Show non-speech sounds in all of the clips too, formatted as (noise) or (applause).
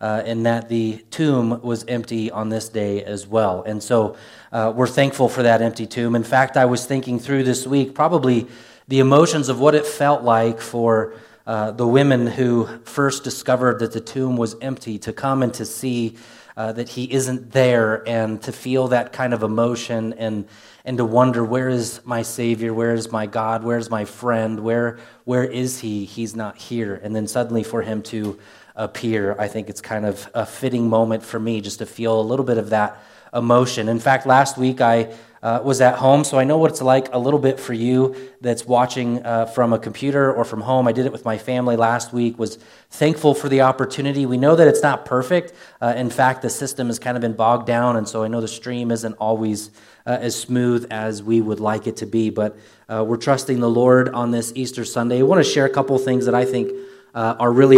uh, and that the tomb was empty on this day as well. And so uh, we're thankful for that empty tomb. In fact, I was thinking through this week probably the emotions of what it felt like for uh, the women who first discovered that the tomb was empty to come and to see uh, that he isn't there and to feel that kind of emotion and and to wonder where is my savior? Where is my god? Where's my friend? Where where is he? He's not here. And then suddenly for him to appear i think it's kind of a fitting moment for me just to feel a little bit of that emotion in fact last week i uh, was at home, so I know what it's like a little bit for you that's watching uh, from a computer or from home. I did it with my family last week, was thankful for the opportunity. We know that it's not perfect. Uh, in fact, the system has kind of been bogged down, and so I know the stream isn't always uh, as smooth as we would like it to be, but uh, we're trusting the Lord on this Easter Sunday. I want to share a couple things that I think uh, are really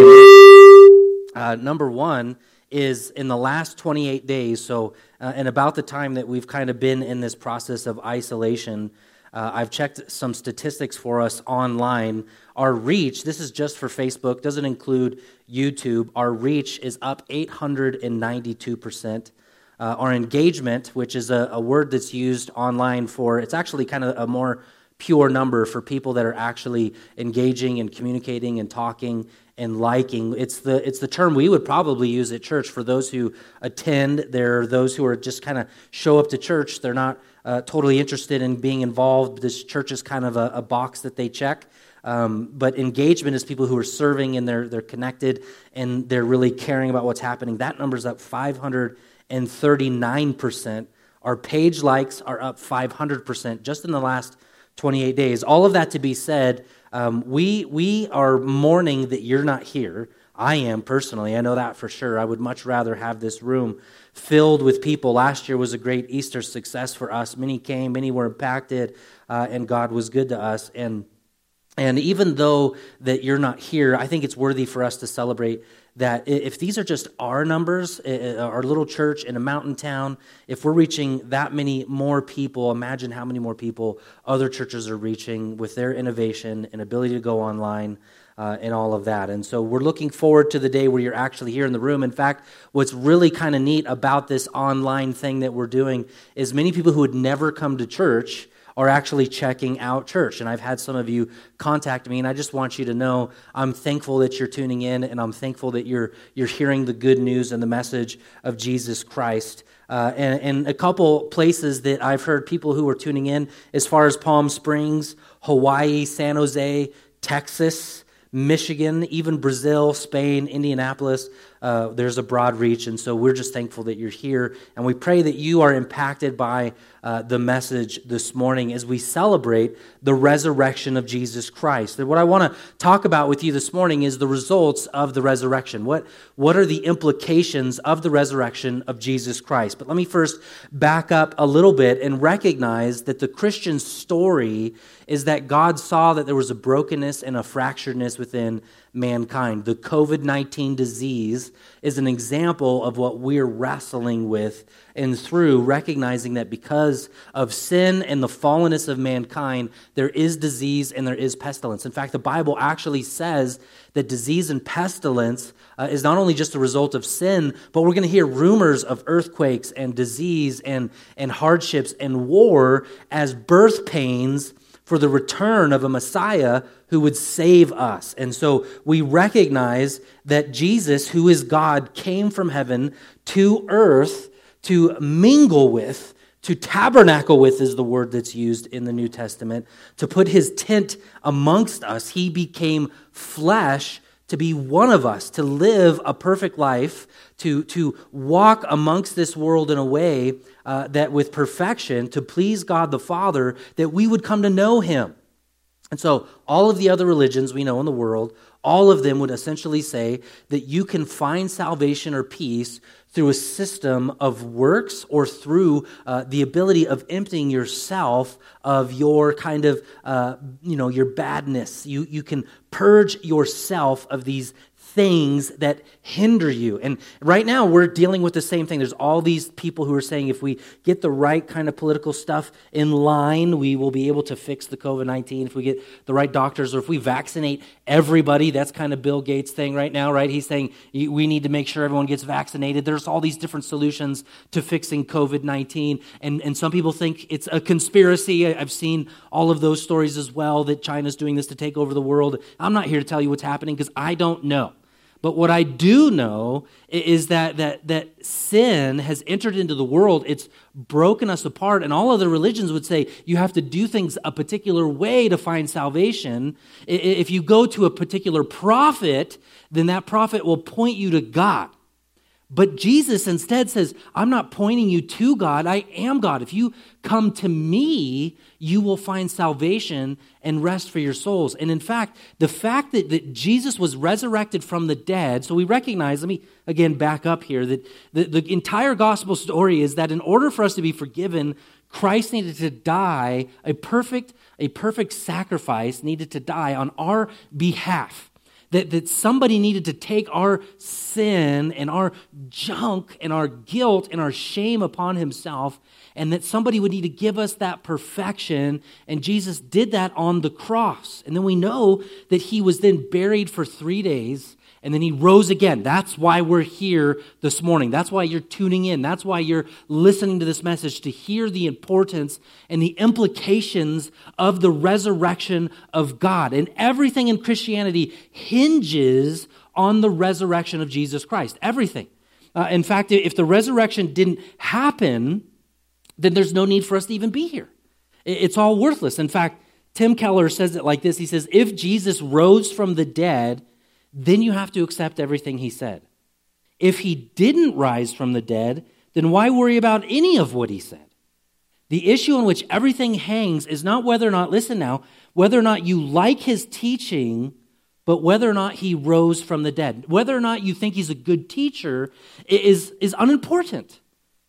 number one is in the last 28 days, so uh, and about the time that we've kind of been in this process of isolation, uh, I've checked some statistics for us online. Our reach, this is just for Facebook, doesn't include YouTube. Our reach is up 892%. Uh, our engagement, which is a, a word that's used online for, it's actually kind of a more pure number for people that are actually engaging and communicating and talking and liking. It's the, it's the term we would probably use at church for those who attend. There are those who are just kind of show up to church. They're not uh, totally interested in being involved. This church is kind of a, a box that they check. Um, but engagement is people who are serving and they're, they're connected and they're really caring about what's happening. That number's up 539%. Our page likes are up 500% just in the last 28 days. All of that to be said, um, we, we are mourning that you're not here. I am personally. I know that for sure. I would much rather have this room filled with people. Last year was a great Easter success for us. Many came, many were impacted, uh, and God was good to us. And and even though that you're not here, I think it's worthy for us to celebrate that if these are just our numbers, our little church in a mountain town, if we're reaching that many more people, imagine how many more people other churches are reaching with their innovation and ability to go online. Uh, and all of that. And so we're looking forward to the day where you're actually here in the room. In fact, what's really kind of neat about this online thing that we're doing is many people who would never come to church are actually checking out church. And I've had some of you contact me, and I just want you to know I'm thankful that you're tuning in, and I'm thankful that you're, you're hearing the good news and the message of Jesus Christ. Uh, and, and a couple places that I've heard people who are tuning in, as far as Palm Springs, Hawaii, San Jose, Texas, Michigan, even Brazil, Spain, Indianapolis. Uh, there's a broad reach, and so we're just thankful that you're here. And we pray that you are impacted by uh, the message this morning as we celebrate the resurrection of Jesus Christ. And what I want to talk about with you this morning is the results of the resurrection. What, what are the implications of the resurrection of Jesus Christ? But let me first back up a little bit and recognize that the Christian story is that God saw that there was a brokenness and a fracturedness within mankind. The COVID 19 disease is an example of what we're wrestling with and through, recognizing that because of sin and the fallenness of mankind, there is disease and there is pestilence. In fact, the Bible actually says that disease and pestilence uh, is not only just a result of sin, but we're going to hear rumors of earthquakes and disease and, and hardships and war as birth pains for the return of a Messiah who would save us. And so we recognize that Jesus, who is God, came from heaven to earth to mingle with, to tabernacle with is the word that's used in the New Testament, to put his tent amongst us. He became flesh to be one of us, to live a perfect life, to, to walk amongst this world in a way uh, that with perfection, to please God the Father, that we would come to know Him. And so, all of the other religions we know in the world, all of them would essentially say that you can find salvation or peace through a system of works or through uh, the ability of emptying yourself of your kind of, uh, you know, your badness. You, you can purge yourself of these things that hinder you. And right now, we're dealing with the same thing. There's all these people who are saying if we get the right kind of political stuff in line, we will be able to fix the COVID 19. If we get the right doctors, or if we vaccinate everybody, that's kind of Bill Gates' thing right now, right? He's saying we need to make sure everyone gets vaccinated. There's all these different solutions to fixing COVID 19. And, and some people think it's a conspiracy. I've seen all of those stories as well that China's doing this to take over the world. I'm not here to tell you what's happening because I don't know. But what I do know is that, that, that sin has entered into the world. It's broken us apart. And all other religions would say you have to do things a particular way to find salvation. If you go to a particular prophet, then that prophet will point you to God. But Jesus instead says, I'm not pointing you to God, I am God. If you come to me, you will find salvation and rest for your souls. And in fact, the fact that, that Jesus was resurrected from the dead, so we recognize, let me again back up here, that the, the entire gospel story is that in order for us to be forgiven, Christ needed to die, a perfect, a perfect sacrifice needed to die on our behalf that, that somebody needed to take our sin and our junk and our guilt and our shame upon himself, and that somebody would need to give us that perfection. And Jesus did that on the cross. And then we know that he was then buried for three days and then he rose again. That's why we're here this morning. That's why you're tuning in. That's why you're listening to this message to hear the importance and the implications of the resurrection of God. And everything in Christianity hinges on the resurrection of Jesus Christ. Everything. Uh, in fact, if the resurrection didn't happen, then there's no need for us to even be here. It's all worthless. In fact, Tim Keller says it like this He says, If Jesus rose from the dead, then you have to accept everything he said. If he didn't rise from the dead, then why worry about any of what he said? The issue on which everything hangs is not whether or not, listen now, whether or not you like his teaching, but whether or not he rose from the dead. Whether or not you think he's a good teacher is, is unimportant.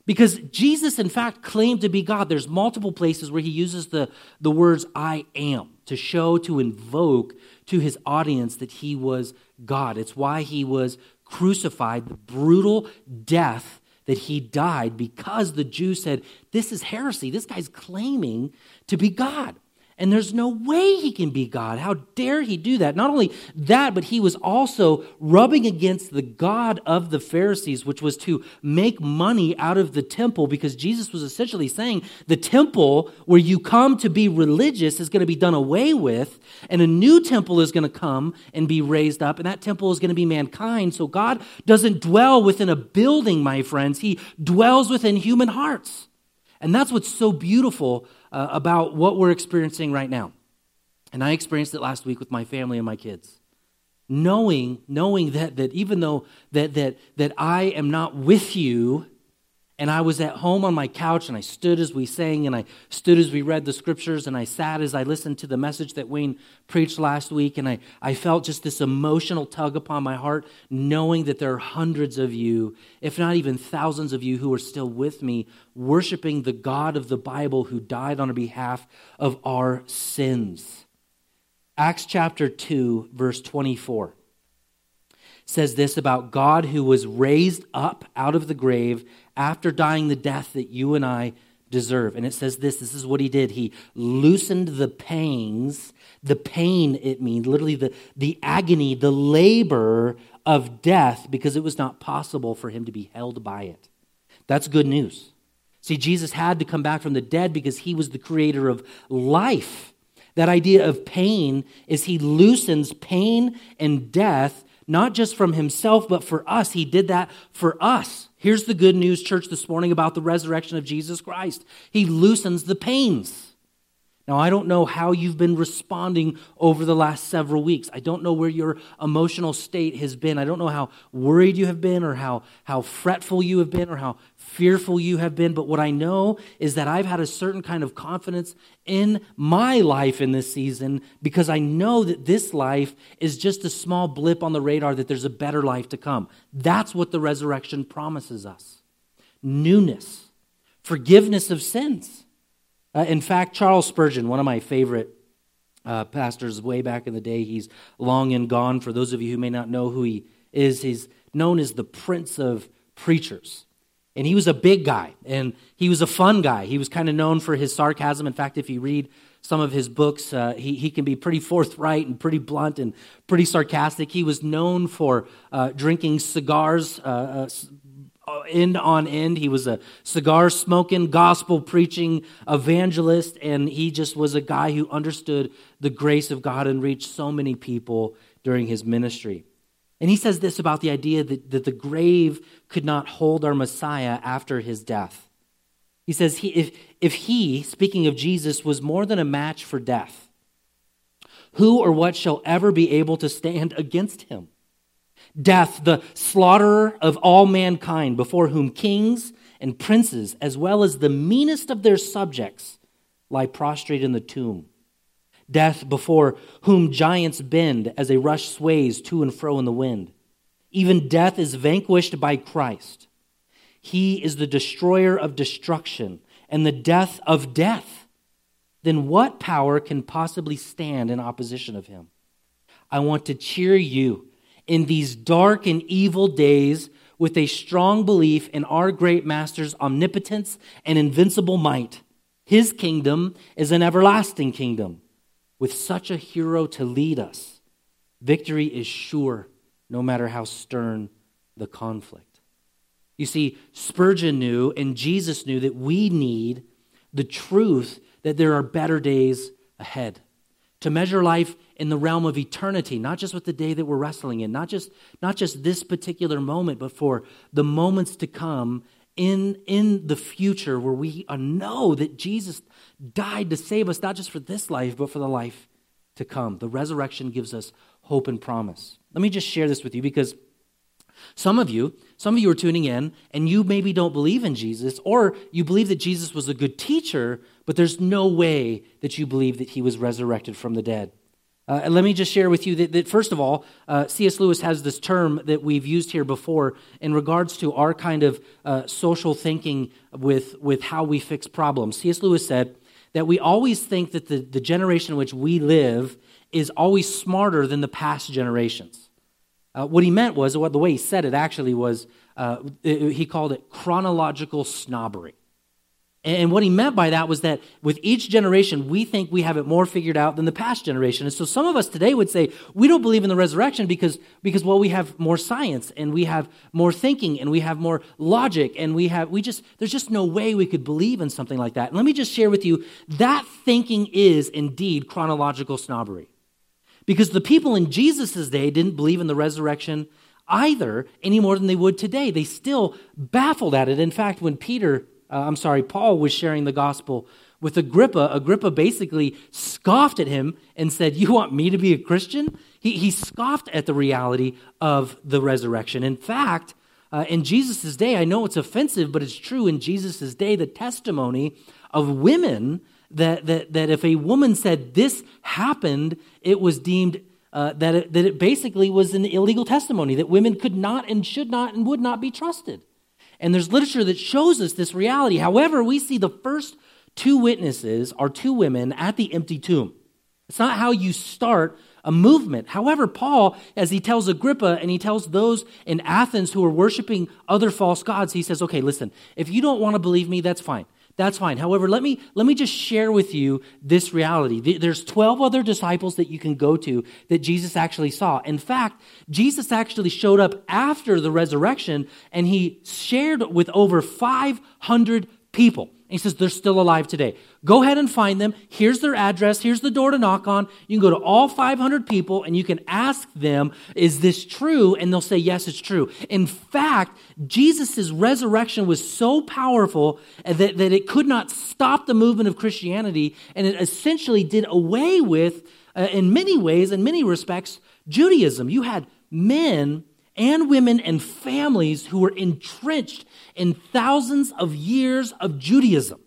Because Jesus, in fact, claimed to be God. There's multiple places where he uses the, the words I am to show, to invoke to his audience that he was God. It's why he was crucified, the brutal death that he died, because the Jews said, This is heresy. This guy's claiming to be God. And there's no way he can be God. How dare he do that? Not only that, but he was also rubbing against the God of the Pharisees, which was to make money out of the temple, because Jesus was essentially saying the temple where you come to be religious is going to be done away with, and a new temple is going to come and be raised up, and that temple is going to be mankind. So God doesn't dwell within a building, my friends, He dwells within human hearts. And that's what's so beautiful uh, about what we're experiencing right now. And I experienced it last week with my family and my kids. Knowing, knowing that, that even though that, that, that I am not with you, and I was at home on my couch and I stood as we sang and I stood as we read the scriptures and I sat as I listened to the message that Wayne preached last week. And I, I felt just this emotional tug upon my heart, knowing that there are hundreds of you, if not even thousands of you, who are still with me, worshiping the God of the Bible who died on behalf of our sins. Acts chapter 2, verse 24 says this about God who was raised up out of the grave after dying the death that you and I deserve. And it says this this is what he did. He loosened the pangs, the pain it means, literally the, the agony, the labor of death, because it was not possible for him to be held by it. That's good news. See, Jesus had to come back from the dead because he was the creator of life. That idea of pain is he loosens pain and death not just from himself, but for us. He did that for us. Here's the good news, church, this morning about the resurrection of Jesus Christ He loosens the pains. Now, I don't know how you've been responding over the last several weeks. I don't know where your emotional state has been. I don't know how worried you have been or how, how fretful you have been or how fearful you have been. But what I know is that I've had a certain kind of confidence in my life in this season because I know that this life is just a small blip on the radar, that there's a better life to come. That's what the resurrection promises us newness, forgiveness of sins. Uh, in fact, Charles Spurgeon, one of my favorite uh, pastors way back in the day. He's long and gone. For those of you who may not know who he is, he's known as the Prince of Preachers. And he was a big guy, and he was a fun guy. He was kind of known for his sarcasm. In fact, if you read some of his books, uh, he, he can be pretty forthright and pretty blunt and pretty sarcastic. He was known for uh, drinking cigars uh, uh Uh, end on end. He was a cigar smoking, gospel preaching evangelist, and he just was a guy who understood the grace of God and reached so many people during his ministry. And he says this about the idea that, that the grave could not hold our Messiah after his death. He says, he, if, if he, speaking of Jesus, was more than a match for death, who or what shall ever be able to stand (laughs) against him? Death, the slaughterer of all mankind, before whom kings and princes, as well as the meanest of their subjects, lie prostrate in the tomb death before whom giants bend as a rush sways to and fro in the wind. Even death is vanquished by Christ. He is the destroyer of destruction and the death of death. Then what power can possibly stand in opposition of him? I want to cheer you in these dark and evil days with a strong belief in our great master's omnipotence and invincible might. His kingdom is an everlasting kingdom with such a hero to lead us, victory is sure, no matter how stern the conflict. You see, Spurgeon knew and Jesus knew that we need the truth that there are better days ahead. To measure life in the realm of eternity, not just with the day that we're wrestling in, not just, not just this particular moment, but for the moments to come in, in the future where we uh, know that Jesus died to save us, not just for this life, but for the life to come. The resurrection gives us hope and promise. Let me just share this with you because some of you, some of you are tuning in and you maybe don't believe in Jesus, or you believe that Jesus was a good teacher, but there's no way that you believe that he was resurrected from the dead. Uh, let me just share with you that, that first of all, uh, C.S. Lewis has this term that we've used here before in regards to our kind of uh, social thinking with, with how we fix problems. C.S. Lewis said that we always think that the, the generation in which we live is always smarter than the past generations. Uh, what he meant was, what the way he said it actually was, uh, it, he called it chronological snobbery. And what he meant by that was that with each generation, we think we have it more figured out than the past generation. And so some of us today would say, we don't believe in the resurrection because, because well, we have more science and we have more thinking and we have more logic and we have, we just, there's just no way we could believe in something like that. And let me just share with you, that thinking is indeed chronological snobbery. Because the people in Jesus' day didn't believe in the resurrection either any more than they would today. They still baffled at it. In fact, when Peter uh, I'm sorry, Paul was sharing the gospel with Agrippa. Agrippa basically scoffed at him and said, You want me to be a Christian? He, he scoffed at the reality of the resurrection. In fact, uh, in Jesus' day, I know it's offensive, but it's true. In Jesus' day, the testimony of women that, that, that if a woman said this happened, it was deemed uh, that, it, that it basically was an illegal testimony, that women could not and should not and would not be trusted. And there's literature that shows us this reality. However, we see the first two witnesses are two women at the empty tomb. It's not how you start a movement. However, Paul, as he tells Agrippa and he tells those in Athens who are worshiping other false gods, he says, okay, listen, if you don't want to believe me, that's fine. That's fine. However, let me, let me just share with you this reality. There's 12 other disciples that you can go to that Jesus actually saw. In fact, Jesus actually showed up after the resurrection and he shared with over 500 people he says they're still alive today. Go ahead and find them. Here's their address. Here's the door to knock on. You can go to all 500 people and you can ask them, Is this true? And they'll say, Yes, it's true. In fact, Jesus' resurrection was so powerful that, that it could not stop the movement of Christianity. And it essentially did away with, uh, in many ways, in many respects, Judaism. You had men and women and families who were entrenched in thousands of years of Judaism.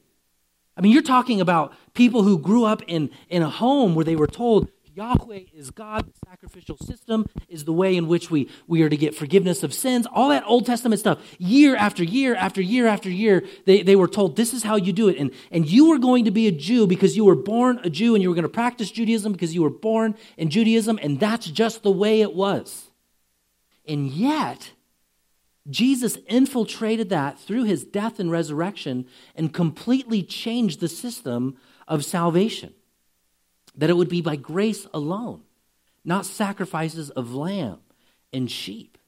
I mean, you're talking about people who grew up in, in a home where they were told, Yahweh is God, the sacrificial system is the way in which we, we are to get forgiveness of sins, all that Old Testament stuff, year after year after year after year, they, they were told this is how you do it. And, and you were going to be a Jew because you were born a Jew, and you were going to practice Judaism because you were born in Judaism, and that's just the way it was. And yet, Jesus infiltrated that through his death and resurrection and completely changed the system of salvation. That it would be by grace alone, not sacrifices of lamb and sheep.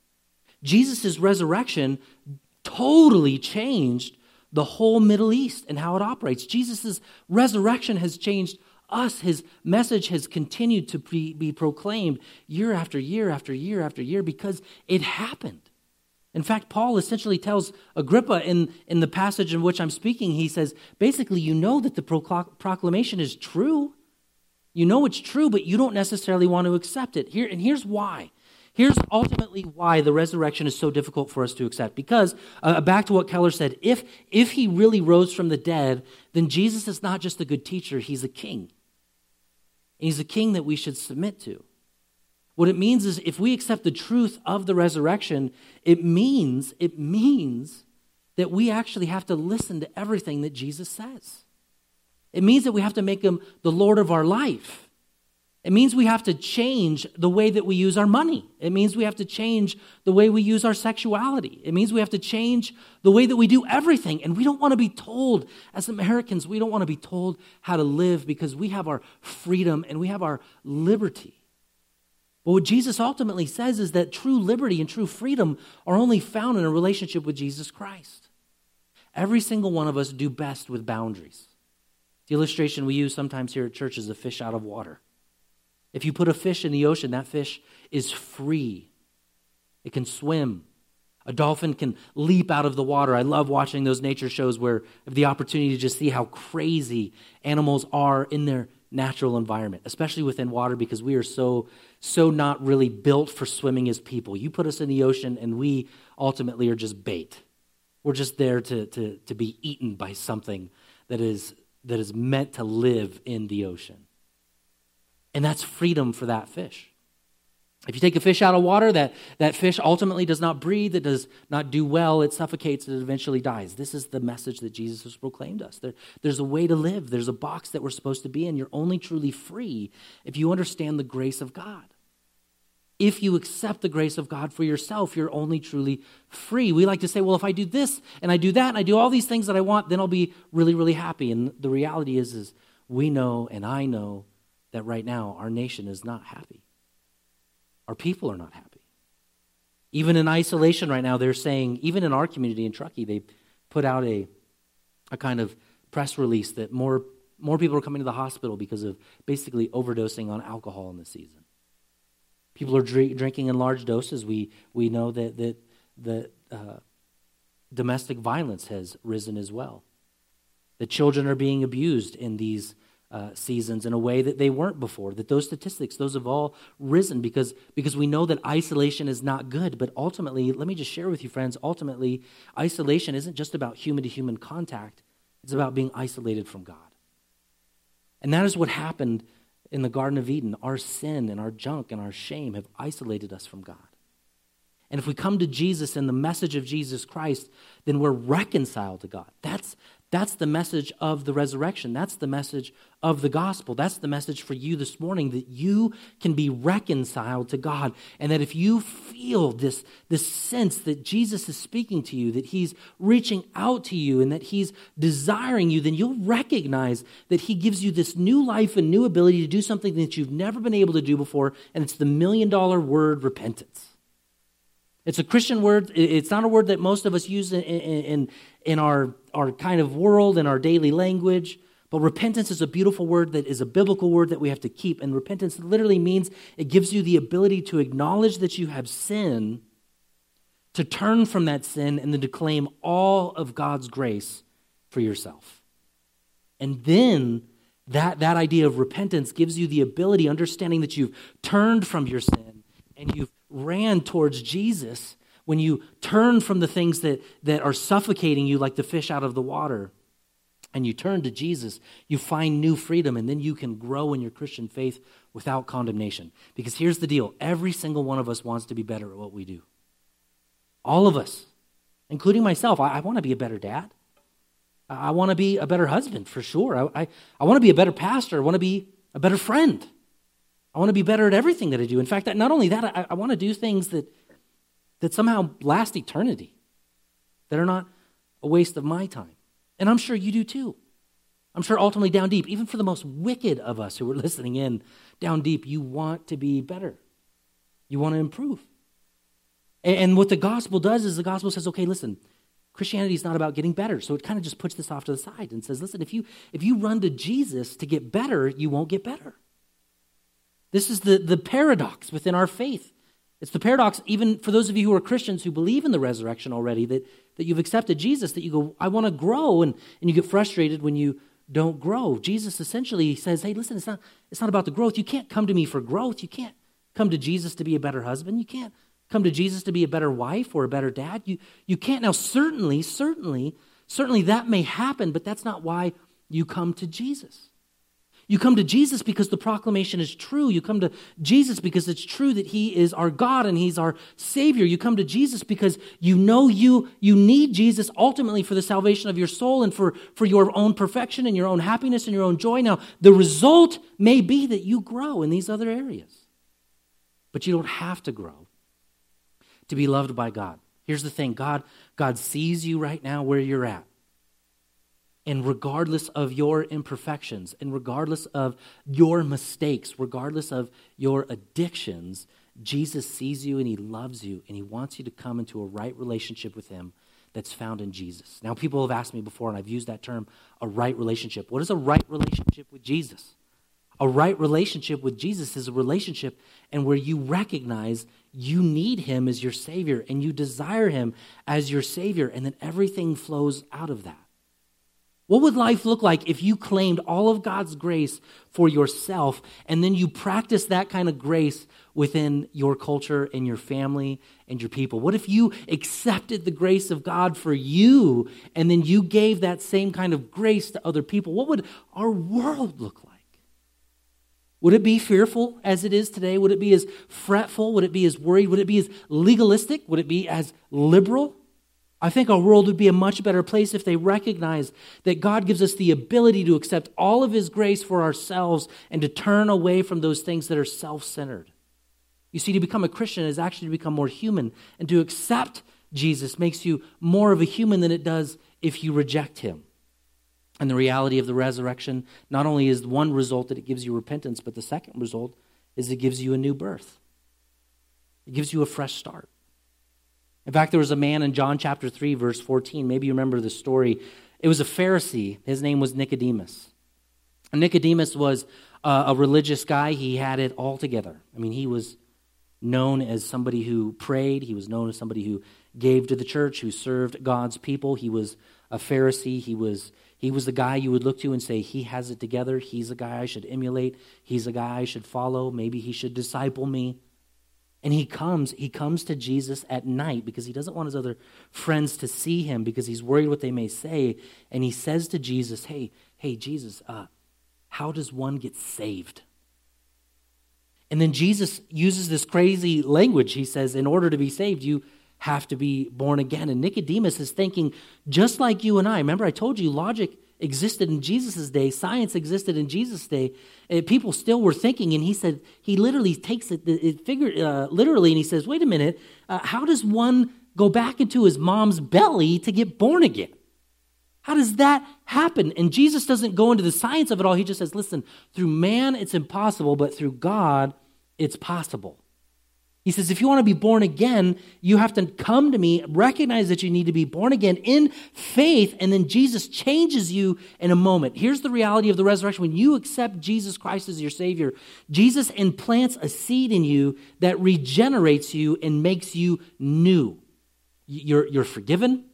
Jesus' resurrection totally changed the whole Middle East and how it operates. Jesus' resurrection has changed us. His message has continued to be, be proclaimed year after year after year after year because it happened. In fact, Paul essentially tells Agrippa in, in the passage in which I'm speaking, he says, basically, you know that the proclamation is true. You know it's true, but you don't necessarily want to accept it. Here, and here's why. Here's ultimately why the resurrection is so difficult for us to accept. Because, uh, back to what Keller said, if, if he really rose from the dead, then Jesus is not just a good teacher, he's a king. He's a king that we should submit to. What it means is if we accept the truth of the resurrection, it means, it means that we actually have to listen to everything that Jesus says. It means that we have to make him the Lord of our life. It means we have to change the way that we use our money. It means we have to change the way we use our sexuality. It means we have to change the way that we do everything. And we don't want to be told, as Americans, we don't want to be told how to live because we have our freedom and we have our liberty. But what Jesus ultimately says is that true liberty and true freedom are only found in a relationship with Jesus Christ. Every single one of us do best with boundaries. The illustration we use sometimes here at church is a fish out of water. If you put a fish in the ocean, that fish is free. It can swim. A dolphin can leap out of the water. I love watching those nature shows where the opportunity to just see how crazy animals are in their natural environment, especially within water, because we are so, so not really built for swimming as people. You put us in the ocean, and we ultimately are just bait. We're just there to, to, to be eaten by something that is, that is meant to live in the ocean. And that's freedom for that fish. If you take a fish out of water, that, that fish ultimately does not breathe, it does not do well, it suffocates, it eventually dies. This is the message that Jesus has proclaimed us. There, there's a way to live, there's a box that we're supposed to be in. You're only truly free if you understand the grace of God. If you accept the grace of God for yourself, you're only truly free. We like to say, well, if I do this and I do that and I do all these things that I want, then I'll be really, really happy. And the reality is, is we know and I know that right now our nation is not happy. Our people are not happy. Even in isolation right now, they're saying, even in our community in Truckee, they put out a, a kind of press release that more, more people are coming to the hospital because of basically overdosing on alcohol in the season. People are drink, drinking in large doses. We, we know that, that, that uh, domestic violence has risen as well. The children are being abused in these uh, seasons in a way that they weren't before. That those statistics, those have all risen because, because we know that isolation is not good. But ultimately, let me just share with you, friends, ultimately, isolation isn't just about human to human contact, it's about being isolated from God. And that is what happened in the Garden of Eden. Our sin and our junk and our shame have isolated us from God. And if we come to Jesus and the message of Jesus Christ, then we're reconciled to God. That's, that's the message of the resurrection. That's the message of the gospel. That's the message for you this morning that you can be reconciled to God. And that if you feel this, this sense that Jesus is speaking to you, that he's reaching out to you, and that he's desiring you, then you'll recognize that he gives you this new life and new ability to do something that you've never been able to do before. And it's the million dollar word repentance. It's a Christian word. It's not a word that most of us use in, in, in our, our kind of world, in our daily language. But repentance is a beautiful word that is a biblical word that we have to keep. And repentance literally means it gives you the ability to acknowledge that you have sin, to turn from that sin, and then to claim all of God's grace for yourself. And then that, that idea of repentance gives you the ability, understanding that you've turned from your sin and you've ran towards Jesus, when you turn from the things that, that are suffocating you like the fish out of the water, and you turn to Jesus, you find new freedom, and then you can grow in your Christian faith without condemnation. Because here's the deal every single one of us wants to be better at what we do. All of us, including myself. I, I want to be a better dad. I, I want to be a better husband for sure. I, I, I want to be a better pastor. I want to be a better friend. I want to be better at everything that I do. In fact, not only that, I, I want to do things that, that somehow last eternity, that are not a waste of my time. And I'm sure you do too. I'm sure ultimately down deep, even for the most wicked of us who are (laughs) listening in, down deep, you want to be better. You want to improve. And, and what the gospel does is the gospel says, okay, listen, Christianity is not about getting better. So it kind of just puts this off to the side and says, listen, if you if you run to Jesus to get better, you won't get better. This is the, the paradox within our faith. It's the paradox, even for those of you who are Christians who believe in the resurrection already, that, that you've accepted Jesus, that you go, I want to grow, and, and you get frustrated when you don't grow. Jesus essentially says, Hey, listen, it's not, it's not about the growth. You can't come to me for growth. You can't come to Jesus to be a better husband. You can't come to Jesus to be a better wife or a better dad. You, you can't. Now, certainly, certainly, certainly that may happen, but that's not why you come to Jesus. You come to Jesus because the proclamation is true. You come to Jesus because it's true that he is our God and he's our savior. You come to Jesus because you know you you need Jesus ultimately for the salvation of your soul and for for your own perfection and your own happiness and your own joy. Now, the result may be that you grow in these other areas. But you don't have to grow to be loved by God. Here's the thing, God God sees you right now where you're at. And regardless of your imperfections, and regardless of your mistakes, regardless of your addictions, Jesus sees you and he loves you and he wants you to come into a right relationship with him that's found in Jesus. Now, people have asked me before, and I've used that term, a right relationship. What is a right relationship with Jesus? A right relationship with Jesus is a relationship and where you recognize you need him as your Savior and you desire him as your Savior, and then everything flows out of that. What would life look like if you claimed all of God's grace for yourself and then you practiced that kind of grace within your culture and your family and your people? What if you accepted the grace of God for you and then you gave that same kind of grace to other people? What would our world look like? Would it be fearful as it is today? Would it be as fretful? Would it be as worried? Would it be as legalistic? Would it be as liberal? I think our world would be a much better place if they recognized that God gives us the ability to accept all of His grace for ourselves and to turn away from those things that are self centered. You see, to become a Christian is actually to become more human, and to accept Jesus makes you more of a human than it does if you reject Him. And the reality of the resurrection not only is one result that it gives you repentance, but the second result is it gives you a new birth, it gives you a fresh start. In fact, there was a man in John chapter 3, verse 14. Maybe you remember the story. It was a Pharisee. His name was Nicodemus. And Nicodemus was a religious guy. He had it all together. I mean, he was known as somebody who prayed, he was known as somebody who gave to the church, who served God's people. He was a Pharisee. He was, he was the guy you would look to and say, He has it together. He's a guy I should emulate. He's a guy I should follow. Maybe he should disciple me. And he comes, he comes to Jesus at night because he doesn't want his other friends to see him because he's worried what they may say. And he says to Jesus, Hey, hey, Jesus, uh, how does one get saved? And then Jesus uses this crazy language. He says, In order to be saved, you have to be born again. And Nicodemus is thinking, just like you and I. Remember, I told you logic existed in Jesus' day, science existed in Jesus' day, people still were thinking, and he said, he literally takes it, it figure, uh, literally, and he says, wait a minute, uh, how does one go back into his mom's belly to get born again? How does that happen? And Jesus doesn't go into the science of it all. He just says, listen, through man it's impossible, but through God it's possible. He says, if you want to be born again, you have to come to me, recognize that you need to be born again in faith, and then Jesus changes you in a moment. Here's the reality of the resurrection. When you accept Jesus Christ as your Savior, Jesus implants a seed in you that regenerates you and makes you new. You're, you're forgiven,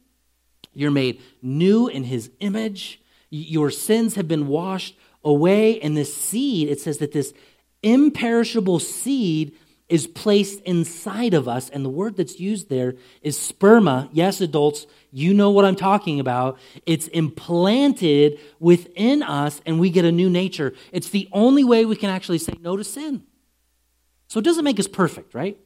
you're made new in His image, your sins have been washed away, and this seed, it says that this imperishable seed is placed inside of us. And the word that's used there is sperma. Yes, adults, you know what I'm talking about. It's implanted within us, and we get a new nature. It's the only way we can actually say no to sin. So it doesn't make us perfect, right?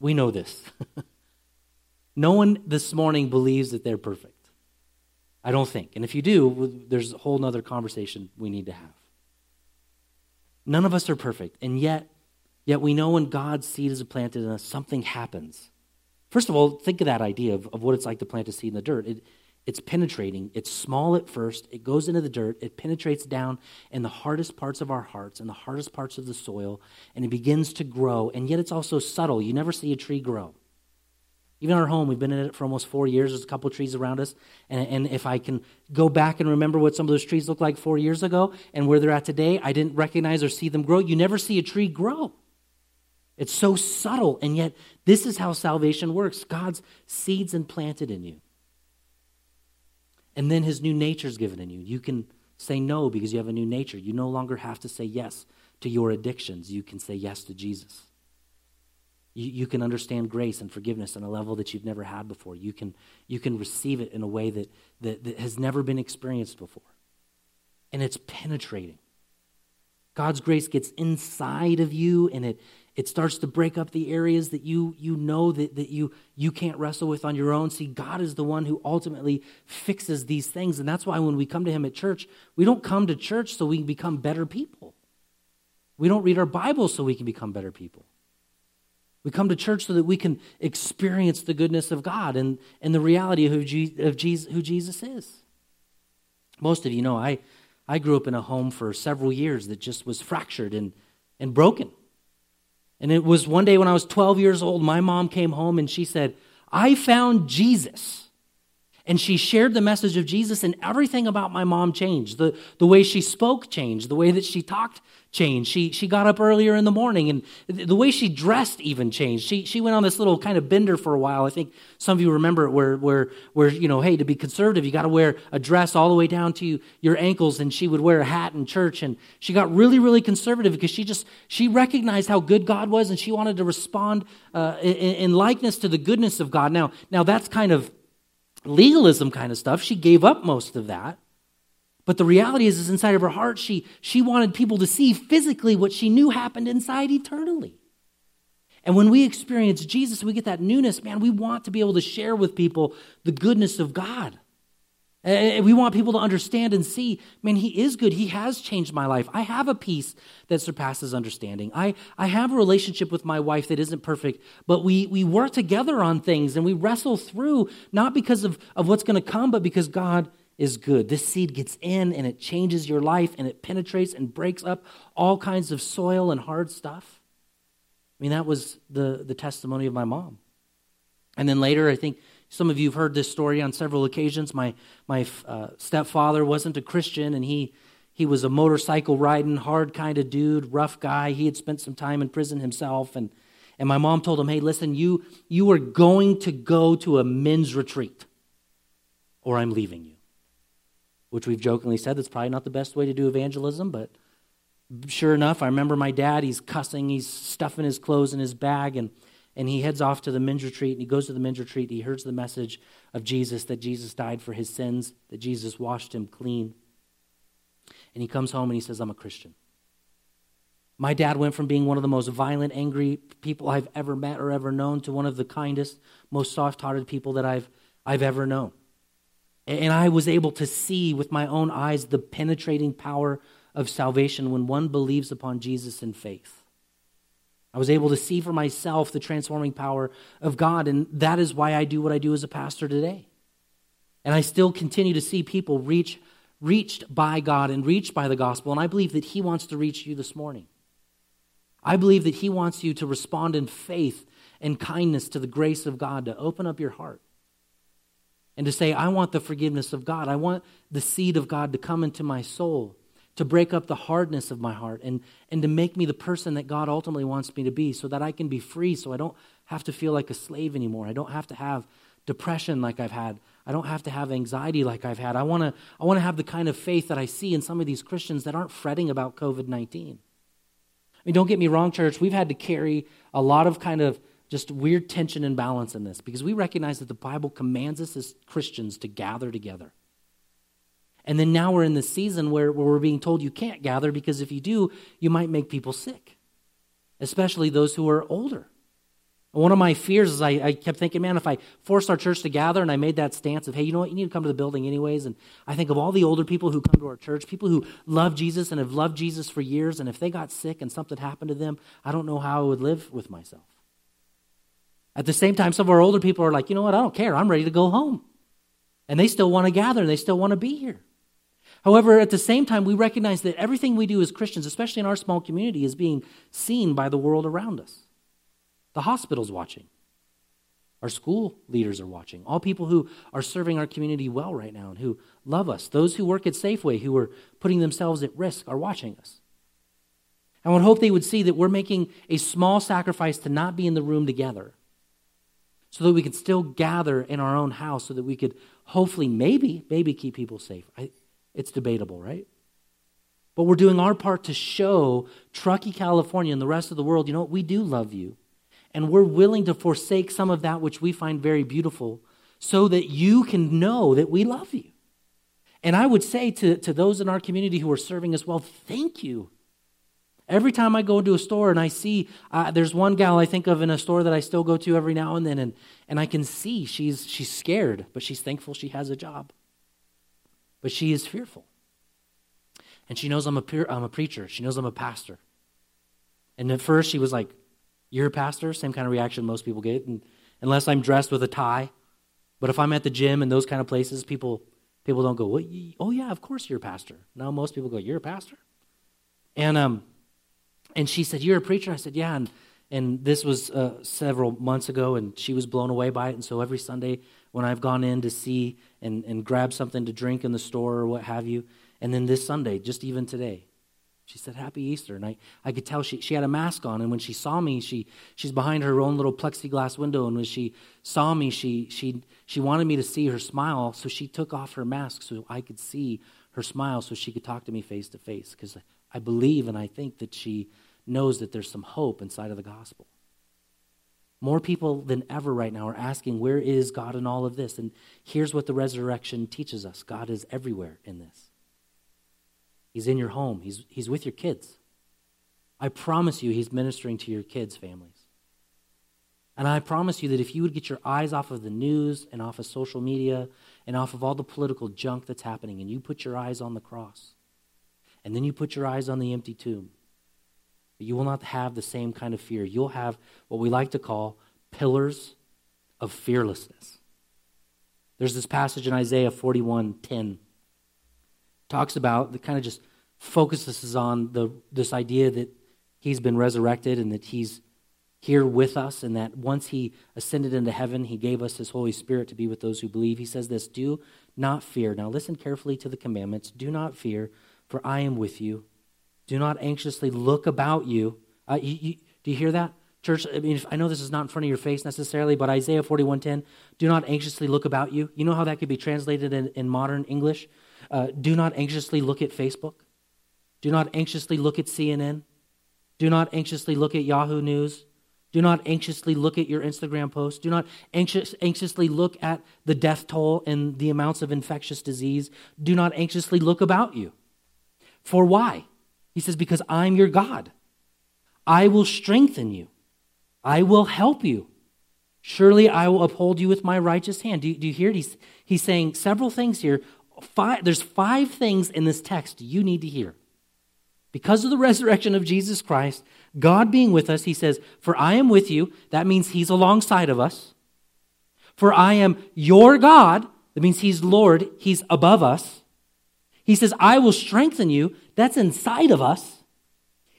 We know this. (laughs) no one this morning believes that they're perfect. I don't think. And if you do, there's a whole other conversation we need to have. None of us are perfect, and yet, yet we know when God's seed is planted in us, something happens. First of all, think of that idea of, of what it's like to plant a seed in the dirt. It, it's penetrating. It's small at first. It goes into the dirt. It penetrates down in the hardest parts of our hearts and the hardest parts of the soil, and it begins to grow. And yet, it's also subtle. You never see a tree grow. Even our home, we've been in it for almost four years. There's a couple trees around us. And, and if I can go back and remember what some of those trees looked like four years ago and where they're at today, I didn't recognize or see them grow. You never see a tree grow. It's so subtle. And yet, this is how salvation works God's seeds implanted in you. And then his new nature is given in you. You can say no because you have a new nature. You no longer have to say yes to your addictions. You can say yes to Jesus. You, you can understand grace and forgiveness on a level that you've never had before. You can, you can receive it in a way that, that, that has never been experienced before. And it's penetrating. God's grace gets inside of you and it, it starts to break up the areas that you, you know that, that you, you can't wrestle with on your own. See, God is the one who ultimately fixes these things. And that's why when we come to Him at church, we don't come to church so we can become better people. We don't read our Bible so we can become better people. We come to church so that we can experience the goodness of God and, and the reality of who, Je- of Jesus, who Jesus is. Most of you know I, I grew up in a home for several years that just was fractured and, and broken. And it was one day when I was 12 years old, my mom came home and she said, I found Jesus. And she shared the message of Jesus, and everything about my mom changed. The, the way she spoke changed, the way that she talked changed. She, she got up earlier in the morning, and the way she dressed even changed. She, she went on this little kind of bender for a while. I think some of you remember it, where, where, where you know, hey, to be conservative, you got to wear a dress all the way down to your ankles, and she would wear a hat in church. And she got really, really conservative because she just, she recognized how good God was, and she wanted to respond uh, in, in likeness to the goodness of God. Now, now that's kind of legalism kind of stuff. She gave up most of that. But the reality is, is inside of her heart, she, she wanted people to see physically what she knew happened inside eternally. And when we experience Jesus, we get that newness, man, we want to be able to share with people the goodness of God. We want people to understand and see, man, He is good. He has changed my life. I have a peace that surpasses understanding. I, I have a relationship with my wife that isn't perfect, but we, we work together on things and we wrestle through, not because of, of what's going to come, but because God is good. This seed gets in and it changes your life and it penetrates and breaks up all kinds of soil and hard stuff. I mean, that was the, the testimony of my mom. And then later, I think some of you have heard this story on several occasions. My, my uh, stepfather wasn't a Christian, and he, he was a motorcycle riding, hard kind of dude, rough guy. He had spent some time in prison himself. And, and my mom told him, hey, listen, you, you are going to go to a men's retreat, or I'm leaving you. Which we've jokingly said that's probably not the best way to do evangelism, but sure enough, I remember my dad, he's cussing, he's stuffing his clothes in his bag, and and he heads off to the men's retreat and he goes to the men's retreat he hears the message of jesus that jesus died for his sins that jesus washed him clean. And he comes home and he says i'm a christian. My dad went from being one of the most violent angry people i've ever met or ever known to one of the kindest most soft-hearted people that i've, I've ever known. And i was able to see with my own eyes the penetrating power of salvation when one believes upon jesus in faith I was able to see for myself the transforming power of God, and that is why I do what I do as a pastor today. And I still continue to see people reach, reached by God and reached by the gospel, and I believe that He wants to reach you this morning. I believe that He wants you to respond in faith and kindness to the grace of God, to open up your heart and to say, I want the forgiveness of God. I want the seed of God to come into my soul to break up the hardness of my heart and, and to make me the person that God ultimately wants me to be so that I can be free, so I don't have to feel like a slave anymore. I don't have to have depression like I've had. I don't have to have anxiety like I've had. I want to I want to have the kind of faith that I see in some of these Christians that aren't fretting about COVID 19. I mean, don't get me wrong, church, we've had to carry a lot of kind of just weird tension and balance in this because we recognize that the Bible commands us as Christians to gather together. And then now we're in the season where, where we're being told you can't gather because if you do, you might make people sick, especially those who are older. One of my fears is I, I, kept thinking, man, if I forced our church to gather and I made that stance of, hey, you know what, you need to come to the building anyways. And I think of all the older people who come to our church, people who love Jesus and have loved Jesus for years. And if they got sick and something happened to them, I don't know how I would live with myself. At the same time, some of our older people are like, you know what, I don't care. I'm ready to go home. And they still want to gather and they still want to be here. However, at the same time, we recognize that everything we do as Christians, especially in our small community, is being seen by the world around us. The hospital's watching. Our school leaders are watching. All people who are serving our community well right now and who love us. Those who work at Safeway who are putting themselves at risk are watching us. I would hope they would see that we're making a small sacrifice to not be in the room together so that we could still gather in our own house so that we could hopefully, maybe, maybe keep people safe. I, it's debatable, right? But we're doing our part to show Truckee, California, and the rest of the world, you know what? We do love you and we're willing to forsake some of that which we find very beautiful so that you can know that we love you. And I would say to, to those in our community who are serving as well, thank you. Every time I go into a store and I see, uh, there's one gal I think of in a store that I still go to every now and then, and, and I can see she's, she's scared, but she's thankful she has a job. But she is fearful. And she knows I'm a, peer, I'm a preacher. She knows I'm a pastor. And at first she was like, you're a pastor, same kind of reaction most people get, and unless I'm dressed with a tie. But if I'm at the gym and those kind of places, people people don't go, well, "Oh yeah, of course you're a pastor." No, most people go, "You're a pastor," and um, and she said, "You're a preacher." I said, "Yeah," and and this was uh, several months ago, and she was blown away by it. And so every Sunday when I've gone in to see and and grab something to drink in the store or what have you, and then this Sunday, just even today, she said, Happy Easter. And I, I could tell she, she had a mask on. And when she saw me, she, she's behind her own little plexiglass window. And when she saw me, she, she, she wanted me to see her smile. So she took off her mask so I could see her smile so she could talk to me face to face. Because I believe and I think that she knows that there's some hope inside of the gospel. More people than ever right now are asking, Where is God in all of this? And here's what the resurrection teaches us God is everywhere in this. He's in your home, He's, he's with your kids. I promise you, He's ministering to your kids' families. And I promise you that if you would get your eyes off of the news and off of social media and off of all the political junk that's happening, and you put your eyes on the cross, and then you put your eyes on the empty tomb, you will not have the same kind of fear. You'll have what we like to call pillars of fearlessness. There's this passage in Isaiah 41 10 talks about that kind of just focuses on the this idea that he's been resurrected and that he's here with us and that once he ascended into heaven he gave us his holy spirit to be with those who believe. He says this do not fear. Now listen carefully to the commandments. Do not fear for i am with you do not anxiously look about you, uh, you, you do you hear that church i mean i know this is not in front of your face necessarily but isaiah 41.10 do not anxiously look about you you know how that could be translated in, in modern english uh, do not anxiously look at Facebook. Do not anxiously look at CNN. Do not anxiously look at Yahoo News. Do not anxiously look at your Instagram posts. Do not anxious, anxiously look at the death toll and the amounts of infectious disease. Do not anxiously look about you. For why? He says, Because I'm your God. I will strengthen you, I will help you. Surely I will uphold you with my righteous hand. Do you, do you hear it? He's, he's saying several things here five, there's five things in this text you need to hear. Because of the (laughs) resurrection of Jesus Christ, God being with us, he says, For I am with you. That means he's alongside of us. For I am your God. That means he's Lord. He's above us. He says, I will strengthen you. That's inside of us.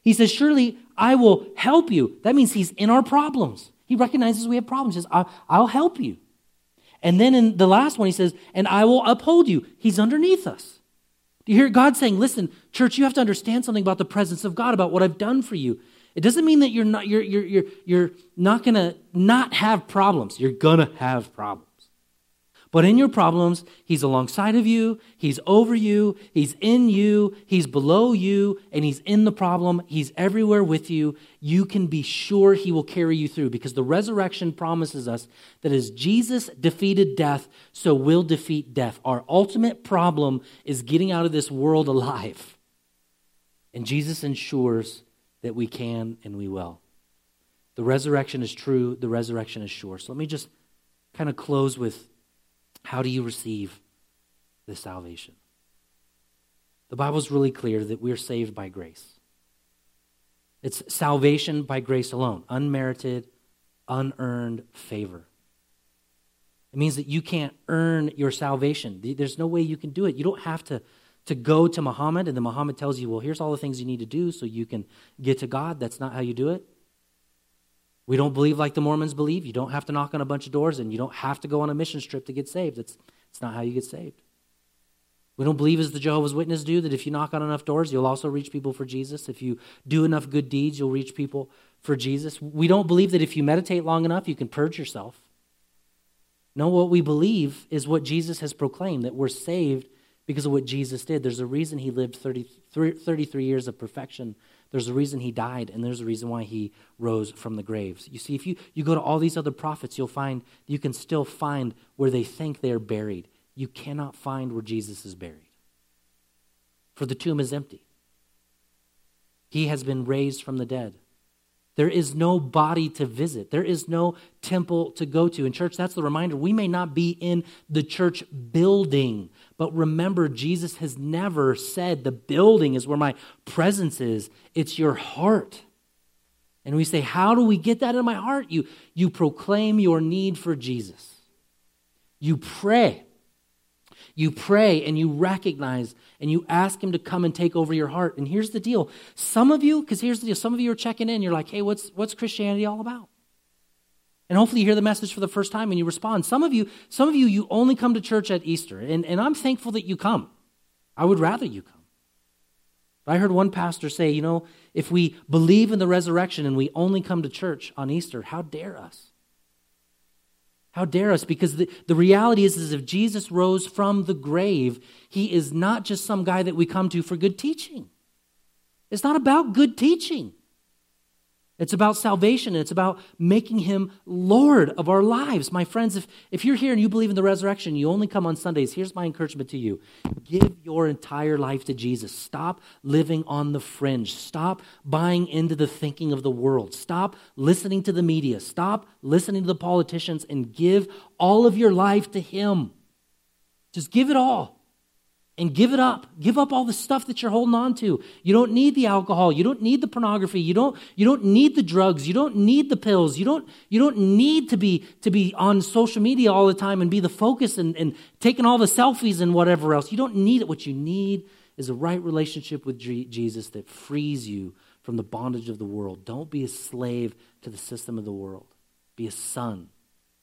He says, Surely I will help you. That means he's in our problems. He recognizes we have problems. He says, I'll help you. And then in the last one, he says, And I will uphold you. He's underneath us. Do you hear God saying, Listen, church, you have to understand something about the presence of God, about what I've done for you. It doesn't mean that you're not, you're, you're, you're, you're not going to not have problems. You're going to have problems. But in your problems, He's alongside of you, He's over you, He's in you, He's below you, and He's in the problem. He's everywhere with you. You can be sure He will carry you through because the resurrection promises us that as Jesus defeated death, so we'll defeat death. Our ultimate problem is getting out of this world alive. And Jesus ensures that we can and we will. The resurrection is true, the resurrection is sure. So let me just kind of close with how do you receive this salvation? The Bible is really clear that we're saved by grace. It's salvation by grace alone, unmerited, unearned favor. It means that you can't earn your salvation. There's no way you can do it. You don't have to, to go to Muhammad and then Muhammad tells you, well, here's all the things you need to do so you can get to God. That's not how you do it. We don't believe like the Mormons believe. You don't have to knock on a bunch of doors and you don't have to go on a mission trip to get saved. It's, it's not how you get saved. We don't believe, as the Jehovah's Witnesses do, that if you knock on enough doors, you'll also reach people for Jesus. If you do enough good deeds, you'll reach people for Jesus. We don't believe that if you meditate long enough, you can purge yourself. No, what we believe is what Jesus has proclaimed that we're saved because of what Jesus did. There's a reason he lived 30, 33 years of perfection there's a reason he died, and there's a reason why he rose from the graves. You see, if you, you go to all these other prophets, you'll find you can still find where they think they're buried. You cannot find where Jesus is buried. For the tomb is empty. He has been raised from the dead. There is no body to visit. There is no temple to go to. In church, that's the reminder. We may not be in the church building, but remember, Jesus has never said the building is where my presence is. It's your heart. And we say, How do we get that in my heart? You, you proclaim your need for Jesus. You pray you pray and you recognize and you ask Him to come and take over your heart. And here's the deal some of you, because here's the deal, some of you are checking in, you're like, hey, what's, what's Christianity all about? And hopefully you hear the message for the first time and you respond. Some of you, some of you, you only come to church at Easter. And, and I'm thankful that you come. I would rather you come. I heard one pastor say, you know, if we believe in the resurrection and we only come to church on Easter, how dare us? How dare us? Because the, the reality is, is if Jesus rose from the grave, he is not just some guy that we come to for good teaching. It's not about good teaching. It's about salvation and it's about making him Lord of our lives. My friends, if, if you're here and you believe in the resurrection, you only come on Sundays, here's my encouragement to you give your entire life to Jesus. Stop living on the fringe. Stop buying into the thinking of the world. Stop listening to the media. Stop listening to the politicians and give all of your life to him. Just give it all and give it up. Give up all the stuff that you're holding on to. You don't need the alcohol. You don't need the pornography. You don't, you don't need the drugs. You don't need the pills. You don't, you don't need to be, to be on social media all the time and be the focus and, and taking all the selfies and whatever else. You don't need it. What you need is a right relationship with Jesus that frees you from the bondage of the world. Don't be a slave to the system of the world. Be a son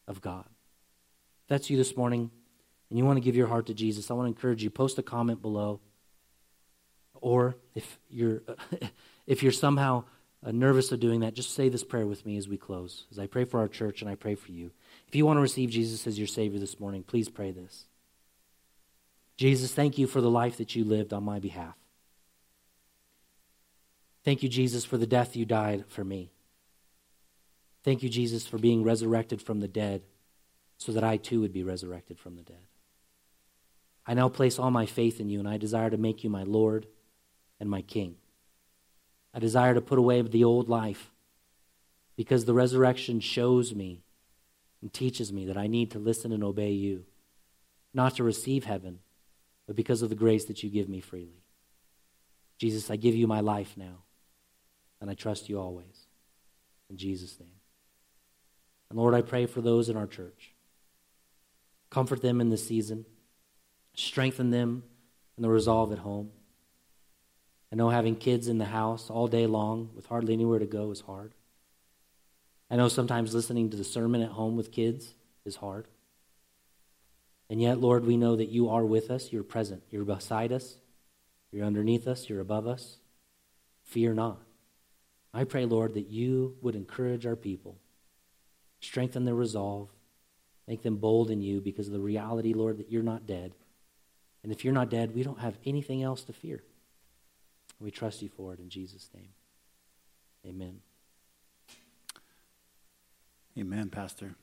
of God. If that's you this morning and you want to give your heart to Jesus, I want to encourage you post a comment below. Or if you're (laughs) if you're somehow uh, nervous of doing that, just say this prayer with me as we close. As I pray for our church and I pray for you. If you want to receive Jesus as your savior this morning, please pray this. Jesus, thank you for the life that you lived on my behalf. Thank you, Jesus, for the death you died for me. Thank you, Jesus, for being resurrected from the dead so that I too would be resurrected from the dead. I now place all my faith in you, and I desire to make you my Lord and my King. I desire to put away the old life because the resurrection shows me and teaches me that I need to listen and obey you, not to receive heaven, but because of the grace that you give me freely. Jesus, I give you my life now, and I trust you always. In Jesus' name. And Lord, I pray for those in our church. Comfort them in this season strengthen them in the resolve at home. I know having kids in the house all day long with hardly anywhere to go is hard. I know sometimes listening to the sermon at home with kids is hard. And yet, Lord, we know that you are with us. You're present. You're beside us. You're underneath us. You're above us. Fear not. I pray, Lord, that you would encourage our people, strengthen their resolve, Make them bold in you because of the reality, Lord, that you're not dead. And if you're not dead, we don't have anything else to fear. We trust you for it in Jesus' name. Amen. Amen, Pastor.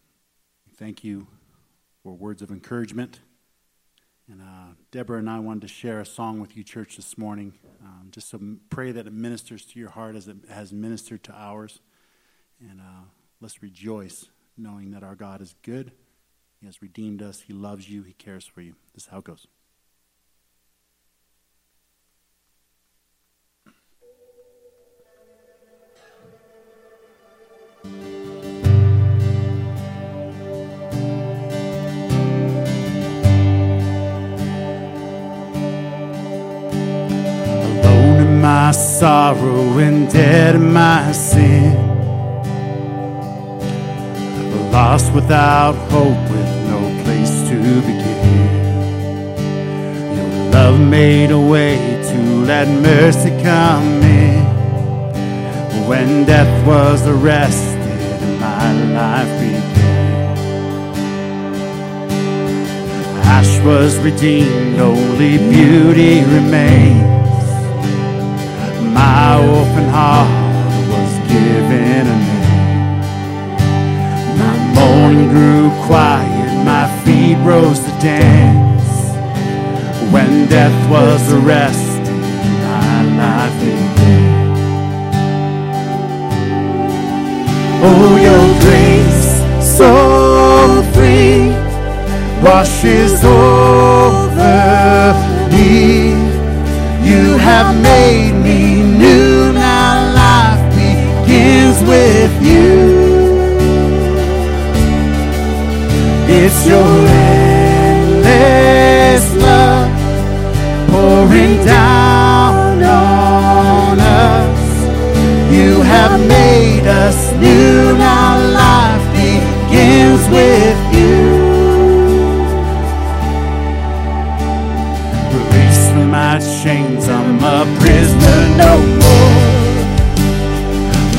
Thank you for words of encouragement. And uh, Deborah and I wanted to share a song with you, church, this morning. Um, just to pray that it ministers to your heart as it has ministered to ours. And uh, let's rejoice knowing that our God is good. He has redeemed us. He loves you. He cares for you. This is how it goes. My sorrow and dead in my sin. Lost without hope with no place to begin. Your love made a way to let mercy come in. When death was and my life began. Ash was redeemed, only beauty remains. my open heart was given a name. My mourning grew quiet, my feet rose to dance. When death was arrested, my life began. Oh, your so free, washes over me. You have made me new. Now life begins with you. It's your endless love pouring down on us. You have made us new. Now with you. Release my chains, I'm a prisoner no more.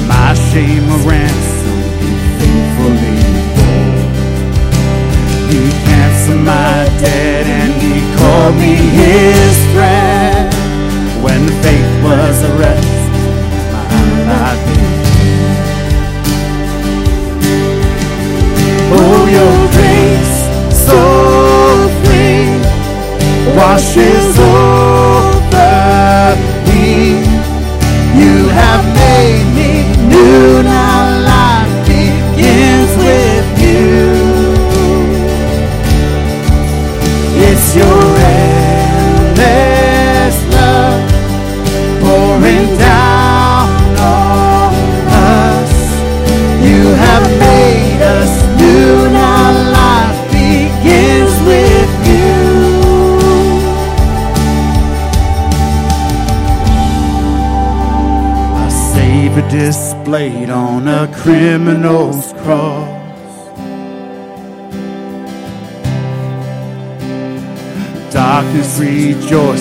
My shame a ransom he faithfully bore. He canceled my debt and he called me his friend. When faith was arrested, my your grace so free washes over me. Darkness rejoiced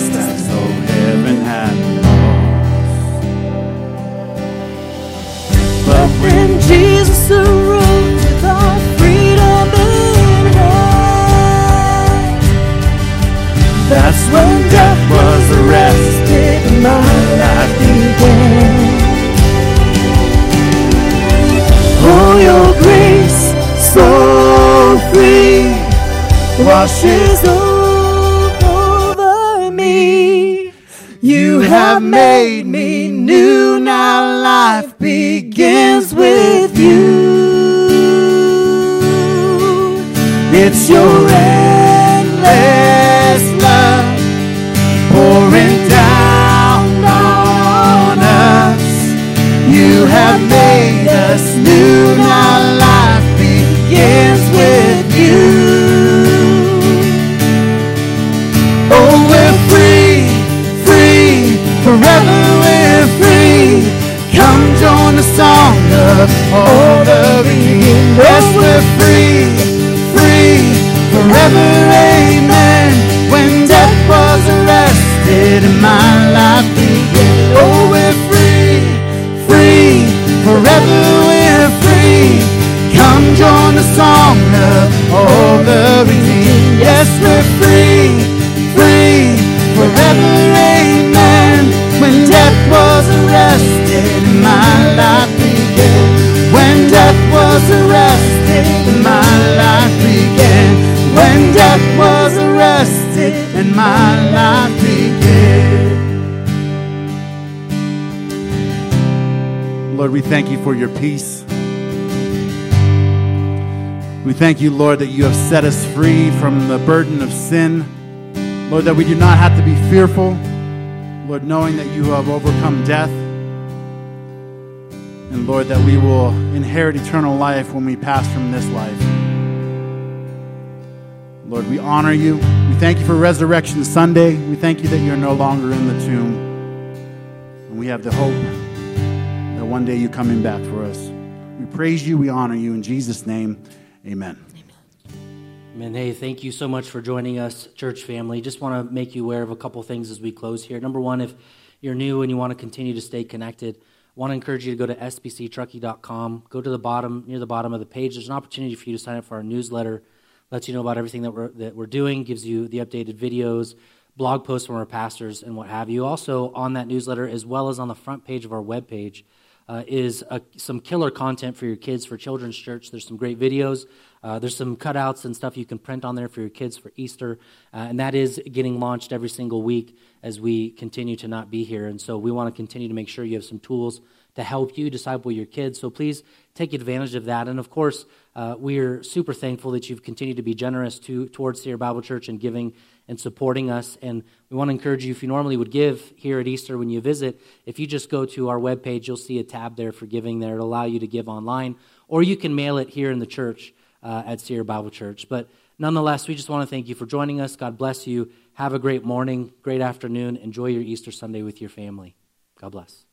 for your peace. We thank you, Lord, that you have set us free from the burden of sin. Lord, that we do not have to be fearful. Lord, knowing that you have overcome death. And Lord, that we will inherit eternal life when we pass from this life. Lord, we honor you. We thank you for Resurrection Sunday. We thank you that you're no longer in the tomb. And we have the hope one day you're coming back for us. We praise you. We honor you. In Jesus' name, amen. Amen. Hey, thank you so much for joining us, church family. Just want to make you aware of a couple things as we close here. Number one, if you're new and you want to continue to stay connected, I want to encourage you to go to sbctruckee.com. Go to the bottom, near the bottom of the page. There's an opportunity for you to sign up for our newsletter. Lets you know about everything that we're, that we're doing, gives you the updated videos, blog posts from our pastors, and what have you. Also, on that newsletter, as well as on the front page of our webpage, uh, is a, some killer content for your kids for Children's Church. There's some great videos. Uh, there's some cutouts and stuff you can print on there for your kids for Easter. Uh, and that is getting launched every single week as we continue to not be here. And so we want to continue to make sure you have some tools to help you disciple your kids. So please take advantage of that. And of course, uh, we're super thankful that you've continued to be generous to, towards Sierra Bible Church and giving and supporting us. And we want to encourage you, if you normally would give here at Easter when you visit, if you just go to our webpage, you'll see a tab there for giving there. It'll allow you to give online, or you can mail it here in the church uh, at Sierra Bible Church. But nonetheless, we just want to thank you for joining us. God bless you. Have a great morning, great afternoon. Enjoy your Easter Sunday with your family. God bless.